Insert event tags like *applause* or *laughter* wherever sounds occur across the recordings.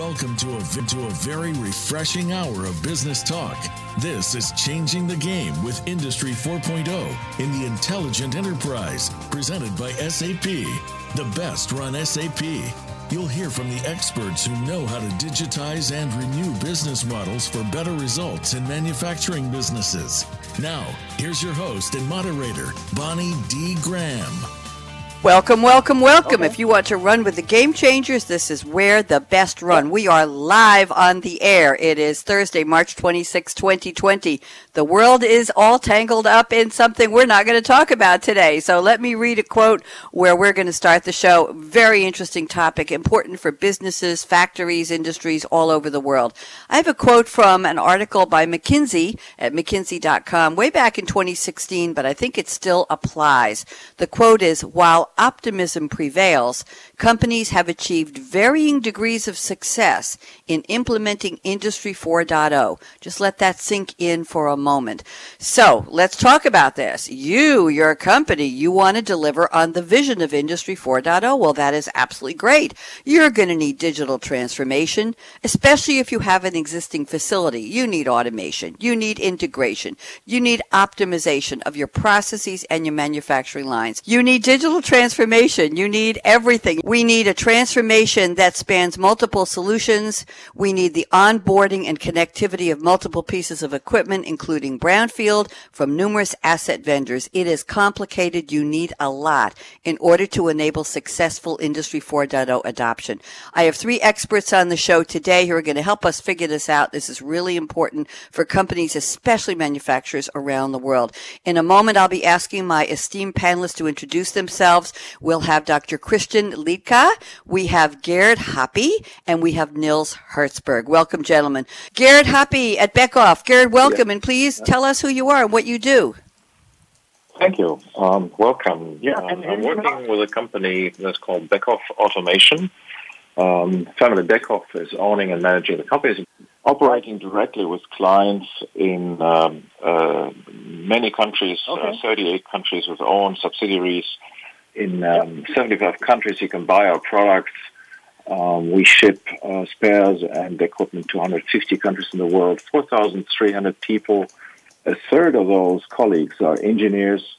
Welcome to a, to a very refreshing hour of business talk. This is Changing the Game with Industry 4.0 in the Intelligent Enterprise, presented by SAP, the best run SAP. You'll hear from the experts who know how to digitize and renew business models for better results in manufacturing businesses. Now, here's your host and moderator, Bonnie D. Graham. Welcome, welcome, welcome. If you want to run with the Game Changers, this is where the best run. We are live on the air. It is Thursday, March 26, 2020. The world is all tangled up in something we're not going to talk about today. So let me read a quote where we're going to start the show. Very interesting topic, important for businesses, factories, industries all over the world. I have a quote from an article by McKinsey at McKinsey.com way back in 2016, but I think it still applies. The quote is, while optimism prevails, companies have achieved varying degrees of success in implementing Industry 4.0. Just let that sink in for a moment. So let's talk about this. You, your company, you want to deliver on the vision of Industry 4.0. Well, that is absolutely great. You're going to need digital transformation, especially if you have an existing facility. You need automation. You need integration. You need optimization of your processes and your manufacturing lines. You need digital transformation transformation. You need everything. We need a transformation that spans multiple solutions. We need the onboarding and connectivity of multiple pieces of equipment, including brownfield from numerous asset vendors. It is complicated. You need a lot in order to enable successful Industry 4.0 adoption. I have three experts on the show today who are going to help us figure this out. This is really important for companies, especially manufacturers around the world. In a moment, I'll be asking my esteemed panelists to introduce themselves We'll have Dr. Christian Liedtke, we have Gerd Hoppe, and we have Nils Herzberg. Welcome, gentlemen. Gerd Hoppe at Beckhoff. Gerd, welcome, yeah. and please tell us who you are and what you do. Thank you. Um, welcome. Yeah, um, I'm working with a company that's called Beckhoff Automation. Um, family Beckhoff is owning and managing the company, operating directly with clients in um, uh, many countries, uh, okay. uh, 38 countries with own subsidiaries in um, 75 countries. You can buy our products. Um, we ship uh, spares and equipment to 150 countries in the world, 4,300 people. A third of those colleagues are engineers.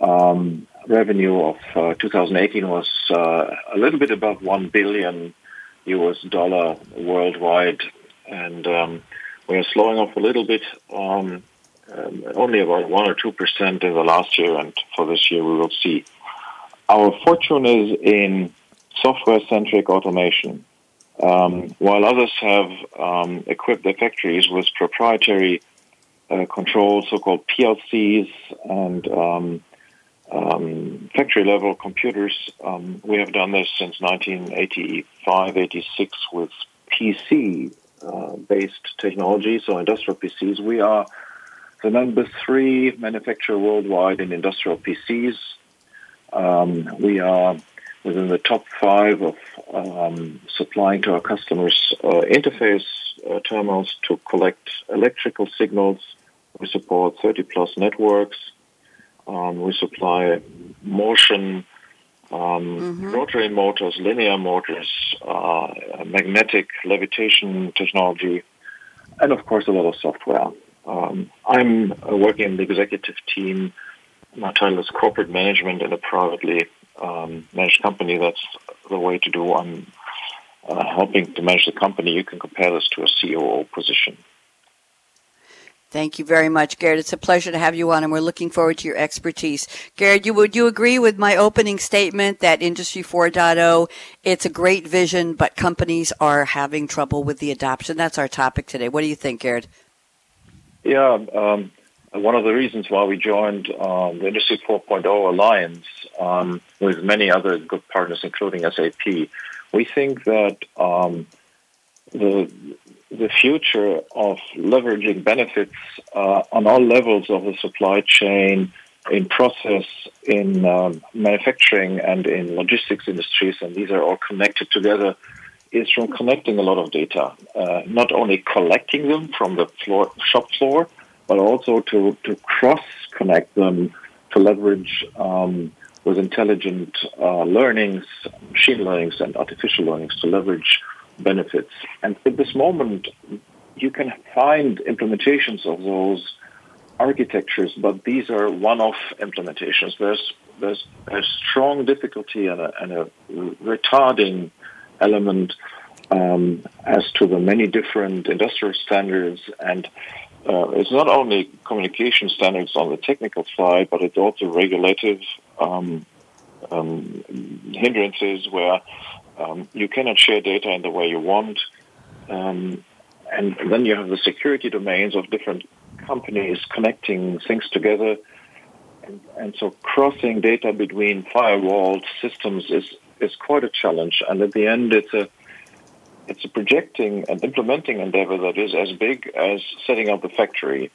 Um, revenue of uh, 2018 was uh, a little bit above 1 billion US dollar worldwide. And um, we are slowing off a little bit, um, um, only about 1 or 2% in the last year. And for this year, we will see our fortune is in software-centric automation. Um, while others have um, equipped their factories with proprietary uh, so-called PLCs and um, um, factory-level computers, um, we have done this since 1985-86 with PC-based uh, technology, so industrial PCs. We are the number three manufacturer worldwide in industrial PCs. Um, we are within the top five of um, supplying to our customers uh, interface uh, terminals to collect electrical signals. We support 30 plus networks. Um, we supply motion, um, mm-hmm. rotary motors, linear motors, uh, magnetic levitation technology, and of course a lot of software. Um, I'm working in the executive team my title is corporate management in a privately um, managed company. That's the way to do. I'm uh, helping to manage the company. You can compare this to a COO position. Thank you very much, Garrett. It's a pleasure to have you on, and we're looking forward to your expertise. Garrett, you, would you agree with my opening statement that Industry 4.0, it's a great vision, but companies are having trouble with the adoption? That's our topic today. What do you think, Garrett? Yeah, um, one of the reasons why we joined um, the Industry 4.0 Alliance um, with many other good partners, including SAP. We think that um, the the future of leveraging benefits uh, on all levels of the supply chain, in process, in um, manufacturing, and in logistics industries, and these are all connected together, is from connecting a lot of data. Uh, not only collecting them from the floor, shop floor, but also to, to cross connect them to leverage um, with intelligent uh, learnings, machine learnings, and artificial learnings to leverage benefits. And at this moment, you can find implementations of those architectures, but these are one-off implementations. There's there's a strong difficulty and a, and a retarding element um, as to the many different industrial standards and uh, it's not only communication standards on the technical side, but it's also regulative um, um, hindrances where um, you cannot share data in the way you want. Um, and then you have the security domains of different companies connecting things together. And, and so crossing data between firewall systems is, is quite a challenge. And at the end, it's a it's a projecting and implementing endeavor that is as big as setting up the factory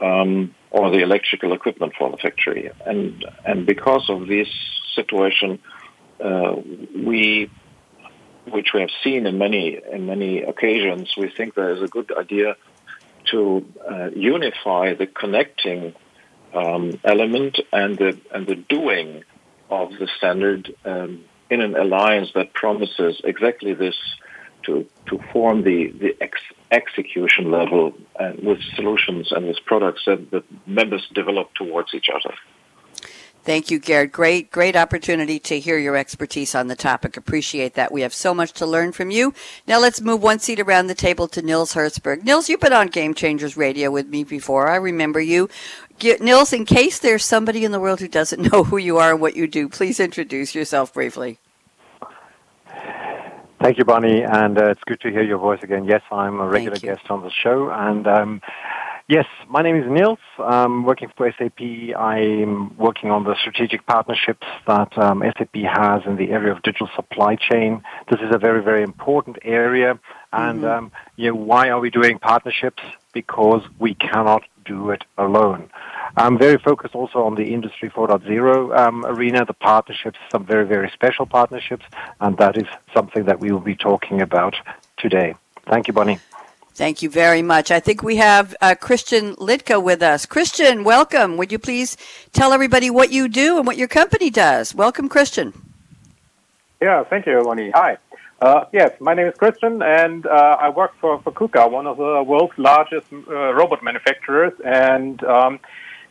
um, or the electrical equipment for the factory. And and because of this situation, uh, we, which we have seen in many in many occasions, we think there is a good idea to uh, unify the connecting um, element and the and the doing of the standard um, in an alliance that promises exactly this to, to form the, the ex- execution level and with solutions and with products that the members develop towards each other. Thank you, Gerd. Great, great opportunity to hear your expertise on the topic. Appreciate that. We have so much to learn from you. Now let's move one seat around the table to Nils Herzberg. Nils, you've been on Game Changers Radio with me before. I remember you. Nils, in case there's somebody in the world who doesn't *laughs* know who you are and what you do, please introduce yourself briefly. Thank you, Bonnie, and uh, it's good to hear your voice again. Yes, I'm a regular guest on the show, and um, yes, my name is Nils. I'm working for SAP. I'm working on the strategic partnerships that um, SAP has in the area of digital supply chain. This is a very, very important area, and mm-hmm. um, you know, why are we doing partnerships? Because we cannot do it alone. I'm very focused also on the Industry 4.0 um, arena, the partnerships, some very, very special partnerships, and that is something that we will be talking about today. Thank you, Bonnie. Thank you very much. I think we have uh, Christian Liedtke with us. Christian, welcome. Would you please tell everybody what you do and what your company does? Welcome, Christian. Yeah, thank you, Bonnie. Hi. Uh, yes, my name is Christian, and uh, I work for, for KUKA, one of the world's largest uh, robot manufacturers. And um,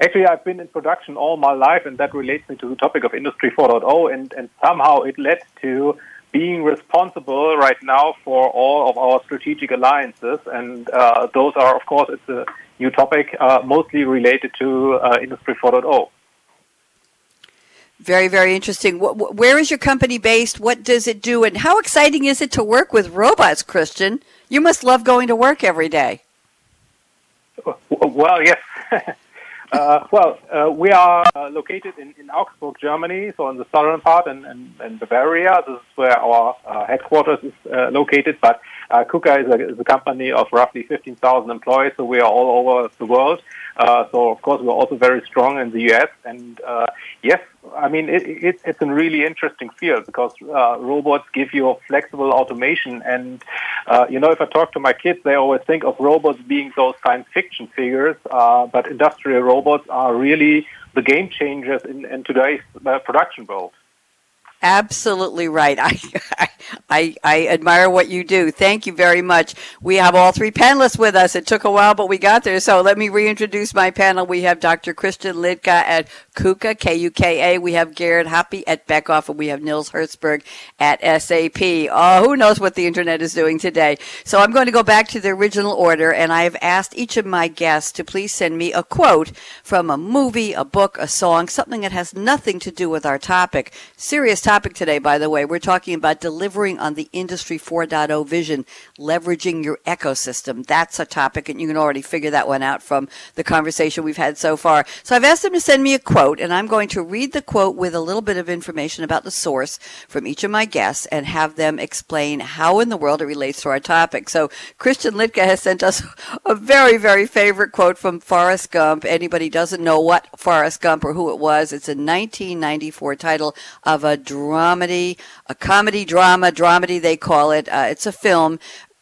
Actually, I've been in production all my life, and that relates me to the topic of Industry 4.0, and, and somehow it led to being responsible right now for all of our strategic alliances, and uh, those are, of course, it's a new topic, uh, mostly related to uh, Industry 4.0. Very, very interesting. Where is your company based? What does it do? And how exciting is it to work with robots, Christian? You must love going to work every day. Well, yes. *laughs* Uh, well, uh, we are uh, located in, in Augsburg, Germany, so in the southern part in, in, in Bavaria. This is where our uh, headquarters is uh, located. But uh, KUKA is a, is a company of roughly 15,000 employees, so we are all over the world. Uh, so of course we're also very strong in the US. And uh, yes, I mean it, it, it's a really interesting field because uh, robots give you a flexible automation. And uh, you know, if I talk to my kids, they always think of robots being those science fiction figures, uh, but industrial robots are really the game changers in, in today's uh, production world. Absolutely right. *laughs* I, I, I admire what you do. Thank you very much. We have all three panelists with us. It took a while, but we got there. So let me reintroduce my panel. We have Dr. Christian Liedtke at KUKA, K-U-K-A. We have Gerd Hoppe at Beckhoff, and we have Nils Herzberg at SAP. Oh, who knows what the internet is doing today? So I'm going to go back to the original order, and I have asked each of my guests to please send me a quote from a movie, a book, a song, something that has nothing to do with our topic. Serious topic topic today, by the way. We're talking about delivering on the Industry 4.0 vision, leveraging your ecosystem. That's a topic, and you can already figure that one out from the conversation we've had so far. So I've asked them to send me a quote, and I'm going to read the quote with a little bit of information about the source from each of my guests and have them explain how in the world it relates to our topic. So Christian Liedtke has sent us *laughs* a very, very favorite quote from Forrest Gump. Anybody doesn't know what Forrest Gump or who it was, it's a 1994 title of a dramedy, a comedy drama, dramedy they call it. Uh, it's a film.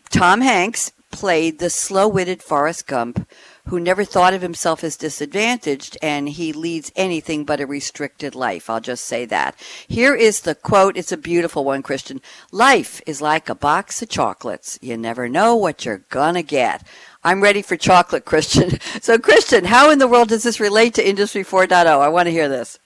Tom Hanks played the slow-witted Forrest Gump who never thought of himself as disadvantaged, and he leads anything but a restricted life. I'll just say that. Here is the quote. It's a beautiful one, Christian. Life is like a box of chocolates. You never know what you're gonna get. I'm ready for chocolate, *laughs* Christian. So, Christian, how in the world does this relate to Industry 4.0? I want to hear this.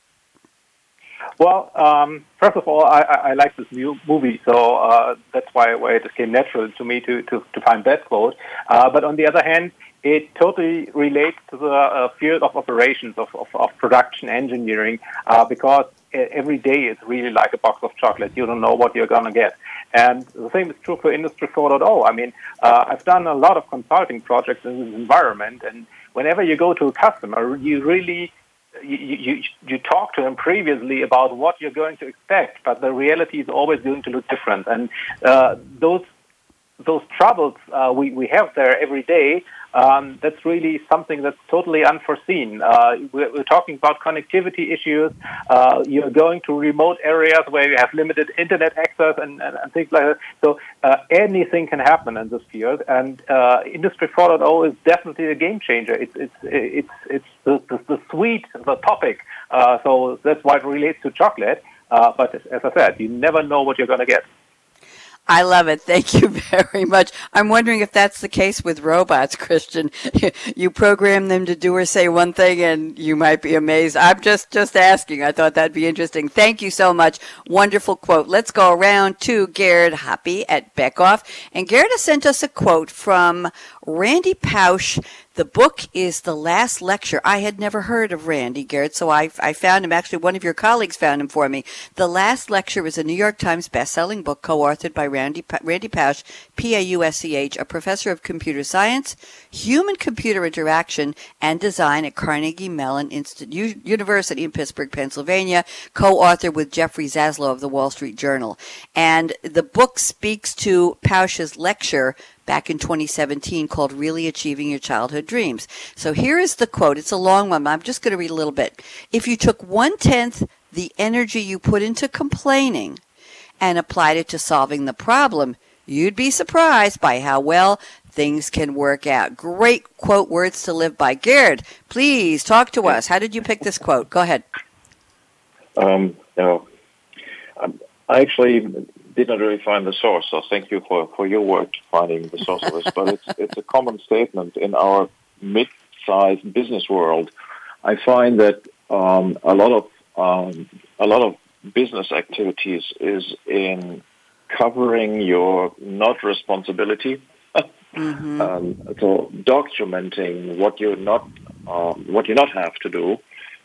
Well, um, first of all, I, I, like this new movie, so uh, that's why, why it came natural to me to, to, to find that quote. Uh, but on the other hand, it totally relates to the uh, field of operations, of, of, of production engineering, uh, because every day is really like a box of chocolate. You don't know what you're going to get. And the same is true for Industry 4.0. I mean, uh, I've done a lot of consulting projects in this environment, and whenever you go to a customer, you really you, you, you talk to them previously about what you're going to expect, but the reality is always going to look different. And uh, those those troubles uh, we, we have there every day um, that's really something that's totally unforeseen. Uh, we're, we're, talking about connectivity issues. Uh, you're going to remote areas where you have limited internet access and, and, and things like that. So uh, anything can happen in this field. And uh, Industry 4.0 is definitely a game changer. It's it's it's it's the, the, the sweet the topic. Uh, so that's why it relates to chocolate. Uh, but as I said, you never know what you're going to get. I love it. Thank you *laughs* very much. I'm wondering if that's the case with robots, Christian. *laughs* you program them to do or say one thing and you might be amazed. I'm just, just asking. I thought that'd be interesting. Thank you so much. Wonderful quote. Let's go around to Gerd Hoppe at Beckhoff. And Gerd has sent us a quote from Randy Pausch the book is The Last Lecture. I had never heard of Randy Garrett, so I, I found him. Actually, one of your colleagues found him for me. The Last Lecture is a New York Times best-selling book co-authored by Randy, Randy Pausch, P-A-U-S-C-H, a professor of computer science, human-computer interaction, and design at Carnegie Mellon Institute, University in Pittsburgh, Pennsylvania, co-author with Jeffrey Zaslow of the Wall Street Journal. And the book speaks to Pausch's lecture back in 2017 called Really Achieving Your Childhood Dreams. So here is the quote. It's a long one. I'm just going to read a little bit. If you took one tenth the energy you put into complaining and applied it to solving the problem, you'd be surprised by how well things can work out. Great quote words to live by. Gerd, please talk to us. How did you pick this quote? Go ahead. Um, you know, I actually did not really find the source, so thank you for, for your work finding the source of this. But it's it's a common statement in our mid-sized business world. I find that um, a lot of um, a lot of business activities is in covering your not responsibility. mm-hmm. *laughs* um, so documenting what you not um, what you not have to do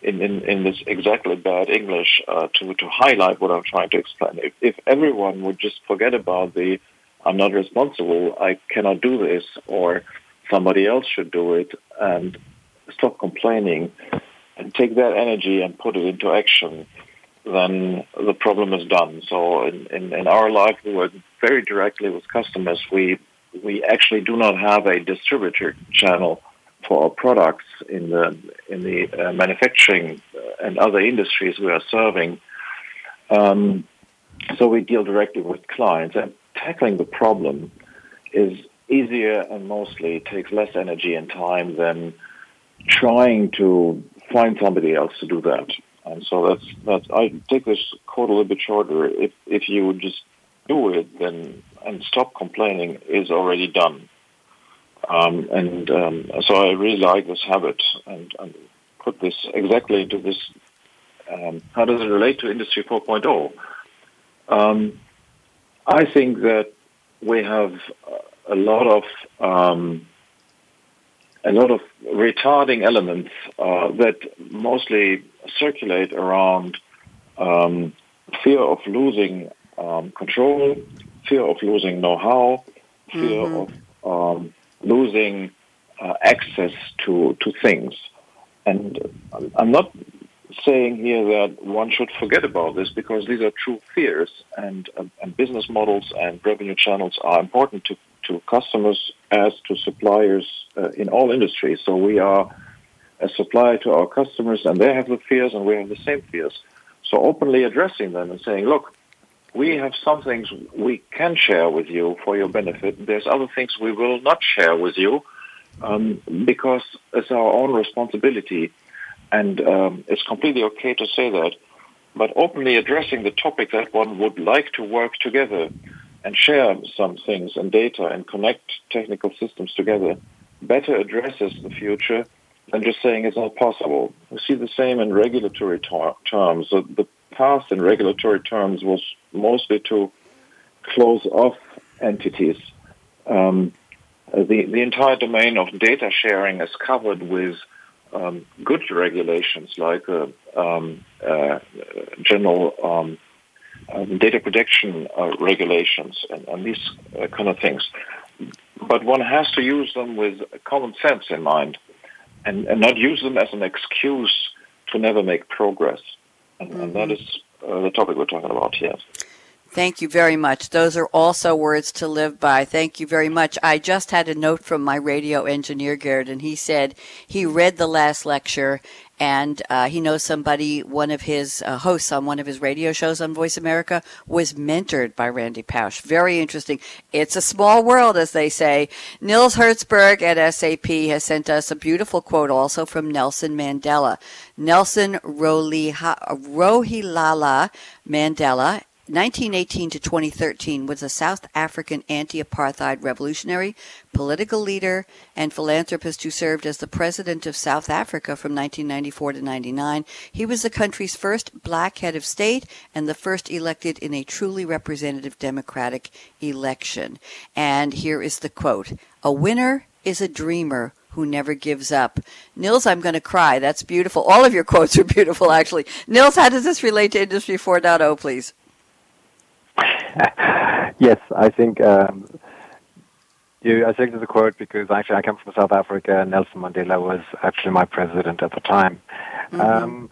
in, in, in this exactly bad English uh, to, to highlight what I'm trying to explain. If, if everyone would just forget about the I'm not responsible, I cannot do this, or somebody else should do it, and stop complaining and take that energy and put it into action, then the problem is done. So in, in, in our life, we work very directly with customers. We we actually do not have a distributor channel for our products in the in the uh, manufacturing uh, and other industries we are serving. Um, so we deal directly with clients, and tackling the problem is easier and mostly takes less energy and time than trying to find somebody else to do that. And so that's that's I take this quote a little bit shorter. If if you would just do it, then and stop complaining is already done. Um, and um, so I really like this habit and, and put this exactly into this. Um, how does it relate to Industry 4.0? Um, I think that we have a lot of um, a lot of retarding elements uh, that mostly circulate around um, fear of losing control, fear of losing know-how, fear mm-hmm. of losing uh, access to, to things. And I'm not saying here that one should forget about this because these are true fears and, uh, and business models and revenue channels are important to, to customers as to suppliers uh, in all industries. So we are a supplier to our customers and they have the fears and we have the same fears. So openly addressing them and saying, look, we have some things we can share with you for your benefit. There's other things we will not share with you um, because it's our own responsibility, and um, it's completely okay to say that. But openly addressing the topic that one would like to work together and share some things and data and connect technical systems together better addresses the future than just saying it's not possible. We see the same in regulatory ter- terms. The past in regulatory terms was mostly to close off entities. Um, the, the entire domain of data sharing is covered with um, good regulations like uh, um, uh, general um, um, data protection uh, regulations and, and these uh, kind of things. But one has to use them with common sense in mind and, and not use them as an excuse to never make progress. And, mm-hmm. and that mm-hmm. uh, the topic we're talking about here. Thank you very much. Those are also words to live by. Thank you very much. I just had a note from my radio engineer, Garrett, and he said he read the last lecture and uh, he knows somebody, one of his uh, hosts on one of his radio shows on Voice America was mentored by Randy Pausch. Very interesting. It's a small world, as they say. Nils Herzberg at SAP has sent us a beautiful quote also from Nelson Mandela. Nelson Rolihlahla Mandela 1918 to 2013 was a South African anti-apartheid revolutionary, political leader, and philanthropist who served as the president of South Africa from 1994 to 99. He was the country's first black head of state and the first elected in a truly representative democratic election. And here is the quote, "A winner is a dreamer who never gives up. Nils, I'm going to cry. That's beautiful. All of your quotes are beautiful, actually. Nils, how does this relate to Industry 4.0, please? *laughs* yes, I think um, you, I selected the quote because actually I come from South Africa and Nelson Mandela was actually my president at the time. Mm-hmm. Um,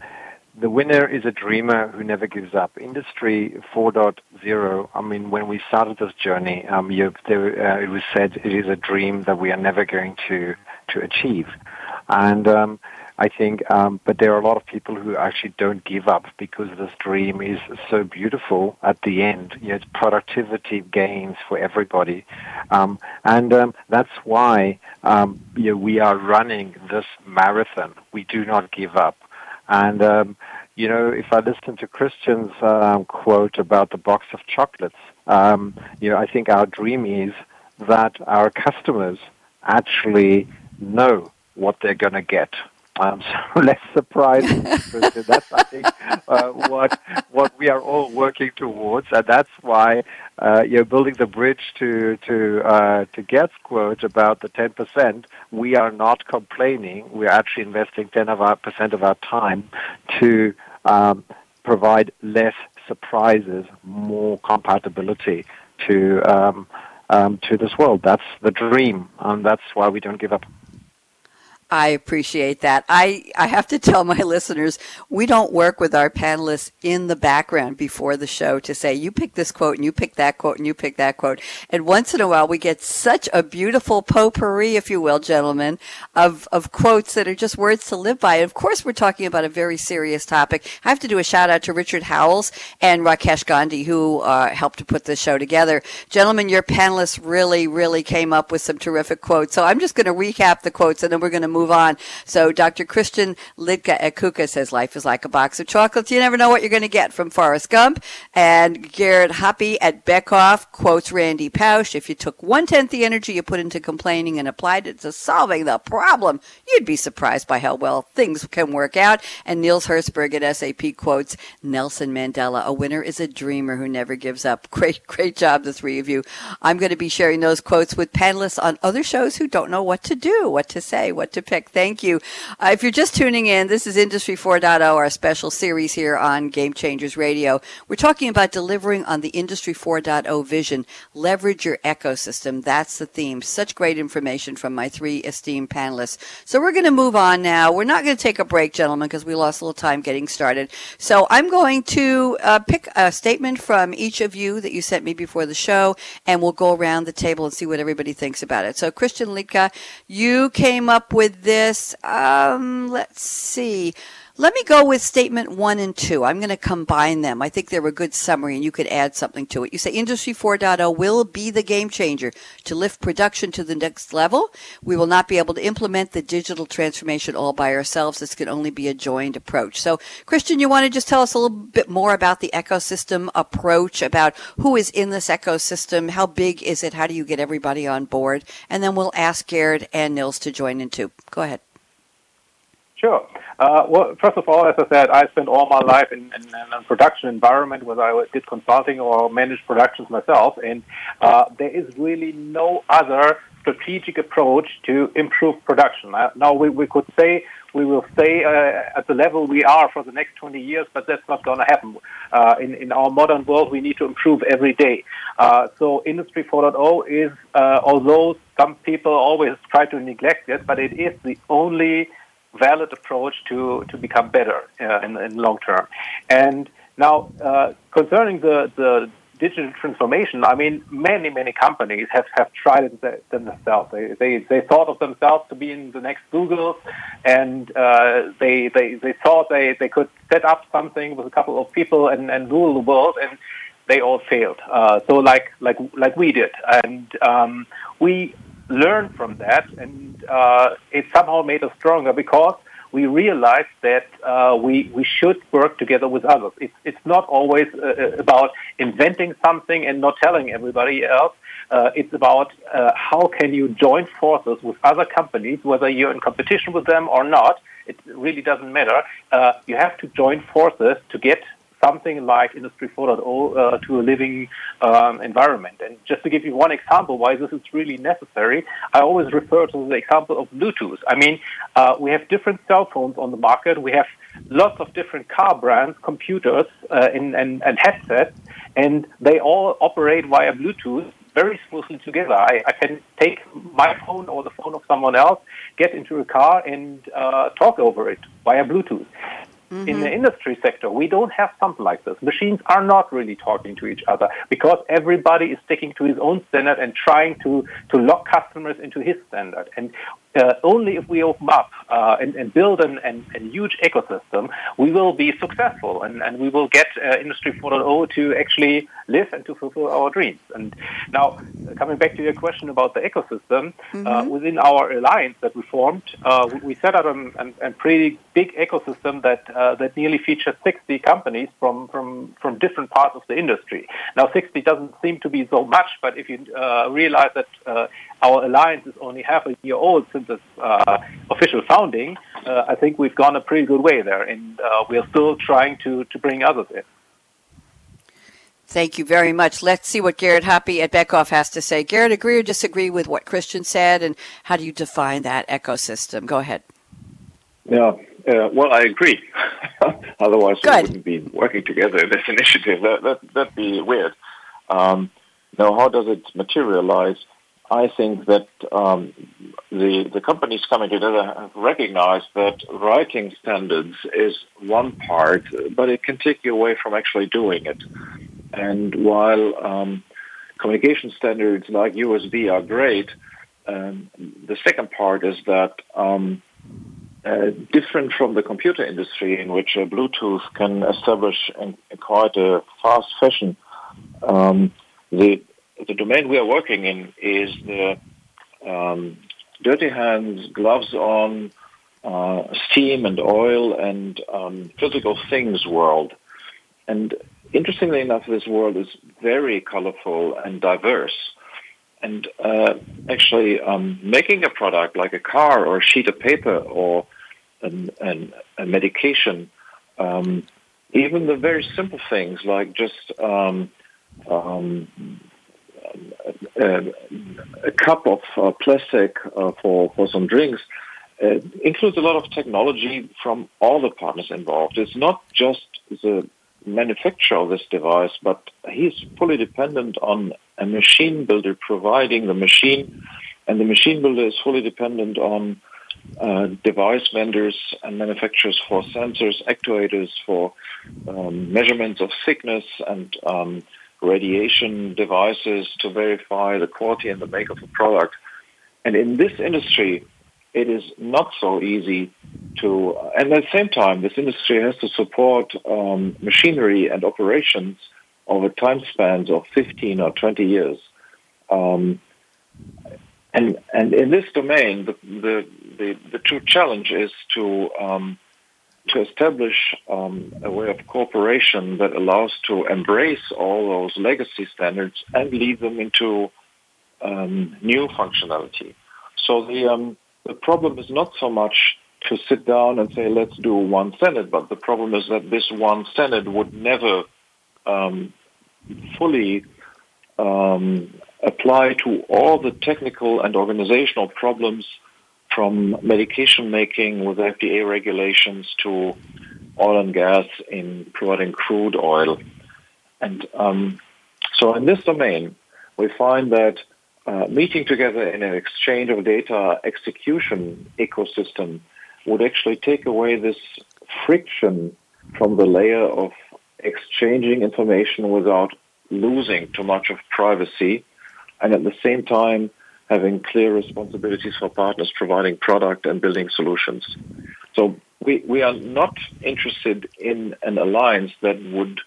the winner is a dreamer who never gives up. Industry 4.0, I mean, when we started this journey, um, you, there, uh, it was said it is a dream that we are never going to, to achieve. And um, I think, um, but there are a lot of people who actually don't give up because this dream is so beautiful at the end. You know, it's productivity gains for everybody. Um, and um, that's why um, you know, we are running this marathon. We do not give up. And, um, you know, if I listen to Christian's um, quote about the box of chocolates, you know, I think our dream is that our customers actually know what they're going to get I'm so *laughs* less surprised. that's, I think, uh, what what we are all working towards, and that's why uh, you're building the bridge to to uh, to Gerd's quote about the 10%. We are not complaining. We're actually investing 10 of our percent of our time to um, provide less surprises, more compatibility to um, um, to this world. That's the dream, and that's why we don't give up. I appreciate that. I, I have to tell my listeners, we don't work with our panelists in the background before the show to say, you pick this quote and you pick that quote and you pick that quote. And once in a while, we get such a beautiful potpourri, if you will, gentlemen, of, of quotes that are just words to live by. And of course, we're talking about a very serious topic. I have to do a shout out to Richard Howells and Rakesh Gandhi, who uh, helped to put this show together. Gentlemen, your panelists really, really came up with some terrific quotes. So I'm just going to recap the quotes and then we're going to move move on. So Dr. Christian Liedtke at KUKA says life is like a box of chocolates. You never know what you're going to get from Forrest Gump. And Garrett Hoppe at Beckhoff quotes Randy Pausch. If you took one tenth the energy you put into complaining and applied it to solving the problem, you'd be surprised by how well things can work out. And Nils Herzberg at SAP quotes Nelson Mandela, a winner is a dreamer who never gives up. *laughs* Great, great job, the three of you. I'm going to be sharing those quotes with panelists on other shows who don't know what to do, what to say, what to pick. Thank you. Uh, if you're just tuning in, this is Industry 4.0, our special series here on Game Changers Radio. We're talking about delivering on the Industry 4.0 vision. Leverage your ecosystem. That's the theme. Such great information from my three esteemed panelists. So we're going to move on now. We're not going to take a break, gentlemen, because we lost a little time getting started. So I'm going to uh, pick a statement from each of you that you sent me before the show, and we'll go around the table and see what everybody thinks about it. So Christian Liedtke, you came up with this. Um, let's see. Let me go with statement one and two. I'm going to combine them. I think they're a good summary and you could add something to it. You say Industry 4.0 will be the game changer to lift production to the next level. We will not be able to implement the digital transformation all by ourselves. This can only be a joined approach. So, Christian, you want to just tell us a little bit more about the ecosystem approach, about who is in this ecosystem, how big is it, how do you get everybody on board? And then we'll ask Gerrit and Nils to join in too. Go ahead. Sure. Uh, well, first of all, as I said, I spent all my life in, in, in a production environment whether I did consulting or managed productions myself, and uh, there is really no other strategic approach to improve production. Uh, now, we, we could say we will stay uh, at the level we are for the next 20 years, but that's not going to happen. Uh, in, in our modern world, we need to improve every day. Uh, so Industry 4.0 is, uh, although some people always try to neglect it, but it is the only valid approach to, to become better uh, in, in long term. And now, uh, concerning the, the digital transformation, I mean, many, many companies have, have tried it themselves. They, they, they thought of themselves to be in the next Google, and uh, they, they, they thought they, they could set up something with a couple of people and, and rule the world, and they all failed. Uh, so like, like, like we did. And um, we learned from that, and uh, it somehow made us stronger because we realized that uh, we we should work together with others. It's it's not always uh, uh about inventing something and not telling everybody else. Uh, it's about uh, how can you join forces with other companies, whether you're in competition with them or not. It really doesn't matter. you have to join forces to get something like Industry 4.0 uh, to a living um, environment. And just to give you one example why this is really necessary, I always refer to the example of Bluetooth. I mean, uh, we have different cell phones on the market. We have lots of different car brands, computers, uh, and, and, and headsets, and they all operate via Bluetooth very smoothly together. I, I, can take my phone or the phone of someone else, get into a car, and uh, talk over it via Bluetooth. Mm-hmm. In the mm-hmm. industry sector, we don't have something like this. Machines are not really talking to each other because everybody is sticking to his own standard and trying to, to lock customers into his standard. And uh, only if we open up uh, and, and, build an, an, a huge ecosystem, we will be successful and, and we will get uh, Industry 4.0 to actually live and to fulfill our dreams. And now, coming back to your question about the ecosystem, uh, mm-hmm. within our alliance that we formed, uh, we, set up a, a, pretty big ecosystem that uh, that nearly features 60 companies from, from, from different parts of the industry. Now, 60 doesn't seem to be so much, but if you realize that our alliance is only half a year old since its uh, official founding, uh, I think we've gone a pretty good way there, and uh, we're still trying to, to bring others in. Thank you very much. Let's see what Gerrit Hoppe at Beckhoff has to say. Gerrit, agree or disagree with what Christian said, and how do you define that ecosystem? Go ahead. Yeah, uh, well, I agree. *laughs* Otherwise, Good. we wouldn't be working together in this *laughs* initiative. That, that, that'd be weird. Um, now, how does it materialize? I think that um, the the companies coming together have recognized that writing standards is one part, but it can take you away from actually doing it. And while um, communication standards like USB are great, um, the second part is that um, uh, different from the computer industry, in which uh, Bluetooth can establish in, quite a fast fashion. Um, the the domain we are working in is the um, dirty hands, gloves on, uh, steam and oil and um, physical things world. And interestingly enough, this world is very colorful and diverse. And uh, actually, um, making a product like a car or a sheet of paper or an, an, a medication, um, even the very simple things like just um, um a cup of uh, plastic uh, for, for some drinks uh, includes a lot of technology from all the partners involved. It's not just the manufacturer of this device, but he's fully dependent on a machine builder providing the machine, and the machine builder is fully dependent on uh, device vendors and manufacturers for sensors, actuators, for um, measurements of thickness and um, radiation devices to verify the quality and the make of the product. And in this industry, it is not so easy to, and at the same time, this industry has to support um, machinery and operations over time spans of 15 or 20 years. Um, and, and in this domain, the, the, the, the true challenge is to, um, to establish um, a way of cooperation that allows to embrace all those legacy standards and lead them into um, new functionality. So the, um, the problem is not so much to sit down and say, let's do one standard, but the problem is that this one standard would never um, fully um, apply to all the technical and organizational problems from medication making with FDA regulations to oil and gas in providing crude oil. And um, so in this domain, we find that uh, meeting together in an exchange of data execution ecosystem would actually take away this friction from the layer of exchanging information without losing too much of privacy and at the same time having clear responsibilities for partners providing product and building solutions. So we, we are not interested in an alliance that would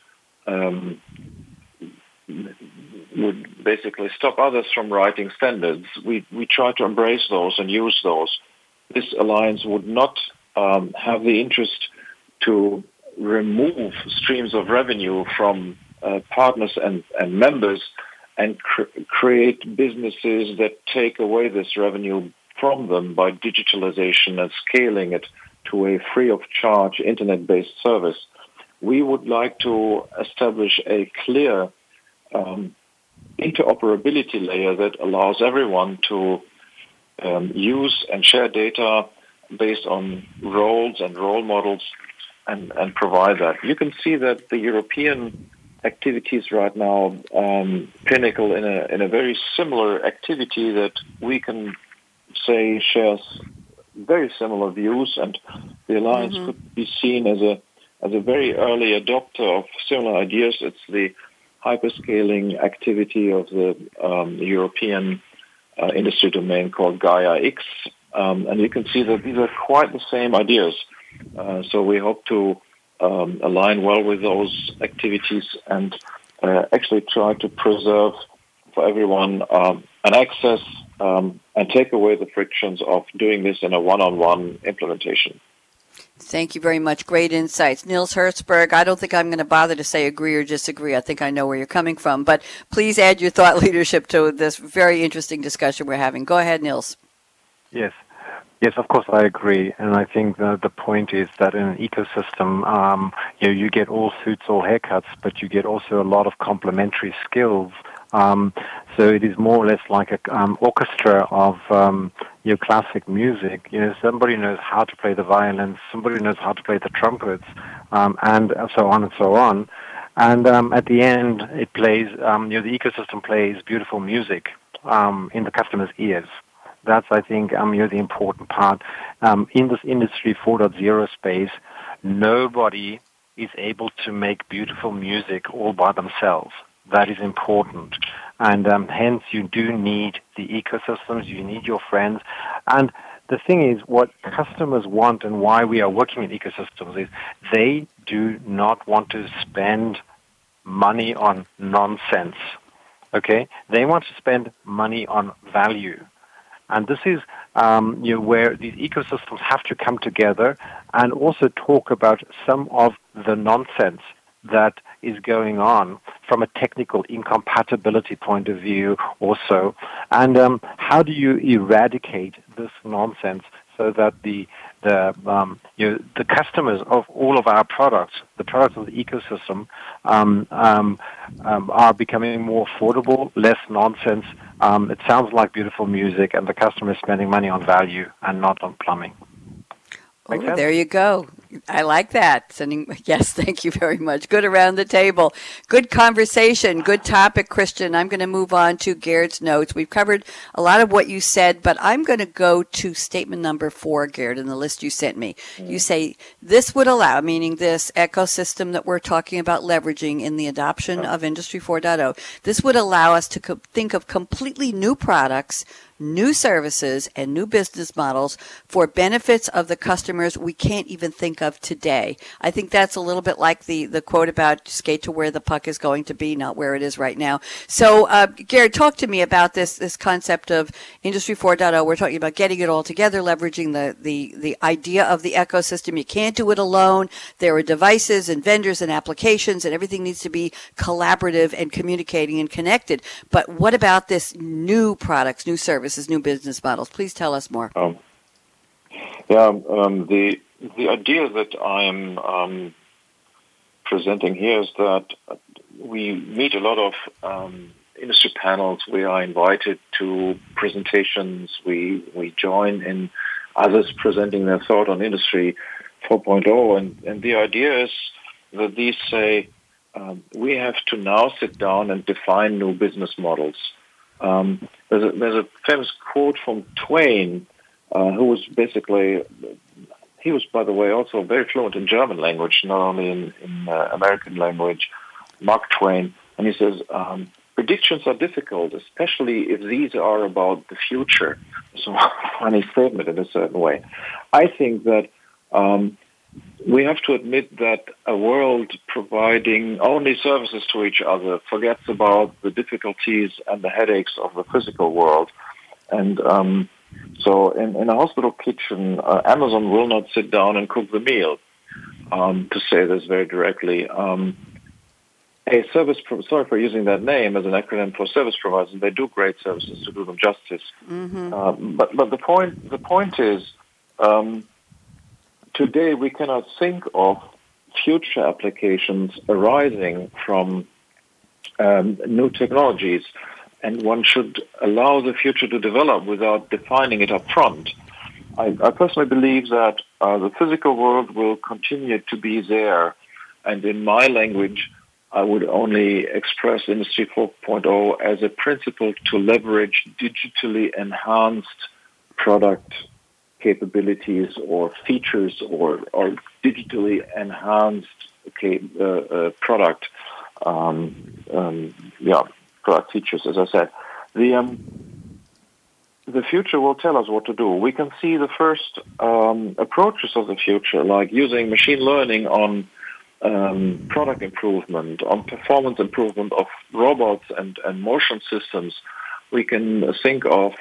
um, would basically stop others from writing standards. We we try to embrace those and use those. This alliance would not um, have the interest to remove streams of revenue from uh, partners and, and members and cr- create businesses that take away this revenue from them by digitalization and scaling it to a free of charge internet based service. We would like to establish a clear um, interoperability layer that allows everyone to um, use and share data based on roles and role models and, and provide that. You can see that the European activities right now um, pinnacle in a in a very similar activity that we can say shares very similar views, and the alliance mm-hmm. could be seen as a as a very early adopter of similar ideas. It's the hyperscaling activity of the um, European uh, industry domain called Gaia X, um, and you can see that these are quite the same ideas. Uh, so we hope to um, align well with those activities and uh, actually try to preserve for everyone um, an access um, and take away the frictions of doing this in a one-on-one implementation. Thank you very much. Great insights. Nils Herzberg, I don't think I'm going to bother to say agree or disagree. I think I know where you're coming from, but please add your thought *laughs* leadership to this very interesting discussion we're having. Go ahead, Nils. Yes. Yes, of course, I agree, and I think the, the point is that in an ecosystem, um, you know, you get all suits, all haircuts, but you get also a lot of complementary skills. Um, so it is more or less like an um, orchestra of um, your classic music. You know, somebody knows how to play the violin, somebody knows how to play the trumpets, um, and so on and so on. And um, at the end, it plays. Um, you know, the ecosystem plays beautiful music um, in the customer's ears. That's, I think, um, you know, the important part. Um, in this industry 4.0 space, nobody is able to make beautiful music all by themselves. That is important. And um, hence, you do need the ecosystems, you need your friends. And the thing is, what customers want and why we are working in ecosystems is they do not want to spend money on nonsense. Okay? They want to spend money on value. And this is um, you know, where these ecosystems have to come together and also talk about some of the nonsense that is going on from a technical incompatibility point of view also. And um, how do you eradicate this nonsense so that the the um, you know, the customers of all of our products, the products of the ecosystem, um, um, um are becoming more affordable, less nonsense. Um, it sounds like beautiful music, and the customer is spending money on value and not on plumbing. Oh, there you go. I like that. Sending *laughs* yes, thank you very much. Good around the table. Good conversation. Good topic, Christian. I'm going to move on to Gerd's notes. We've covered a lot of what you said, but I'm going to go to statement number four, Gerd, in the list you sent me. Mm. You say this would allow, meaning this ecosystem that we're talking about leveraging in the adoption of Industry 4.0. This would allow us to co- think of completely new products new services and new business models for benefits of the customers we can't even think of today. I think that's a little bit like the, the quote about skate to where the puck is going to be, not where it is right now. So, uh, Gary, talk to me about this, this concept of Industry 4.0. We're talking about getting it all together, leveraging the, the, the idea of the ecosystem. You can't do it alone. There are devices and vendors and applications and everything needs to be collaborative and communicating and connected. But what about this new products, new services? Services, new business models. Please tell us more. Um, yeah, um, the the idea that I'm um, presenting here is that we meet a lot of um, industry panels. We are invited to presentations. We we join in others presenting their thought on industry 4.0, and and the idea is that these say um, we have to now sit down and define new business models. Um, there's, a, there's a famous quote from Twain, uh, who was basically, he was, by the way, also very fluent in German language, not only in, in uh, American language, Mark Twain. And he says, um, predictions are difficult, especially if these are about the future. *laughs* So, funny statement in a certain way. I think that um, we have to admit that a world providing only services to each other forgets about the difficulties and the headaches of the physical world. And um, so, in, in, a hospital kitchen, uh, Amazon will not sit down and cook the meal. Um, to say this very directly, um, a service. Pro- sorry for using that name as an acronym for service providers. They do great services to do them justice. Mm-hmm. Uh, but but the point the point is um, today we cannot think of future applications arising from um, new technologies, and one should allow the future to develop without defining it up front. I, I personally believe that uh, the physical world will continue to be there, and in my language, I would only express Industry 4.0 as a principle to leverage digitally enhanced product capabilities or features or, or digitally enhanced uh, uh, product, um, um, yeah, product features. As I said, the um, the future will tell us what to do. We can see the first um, approaches of the future, like using machine learning on um, product improvement, on performance improvement of robots and, and motion systems. We can think of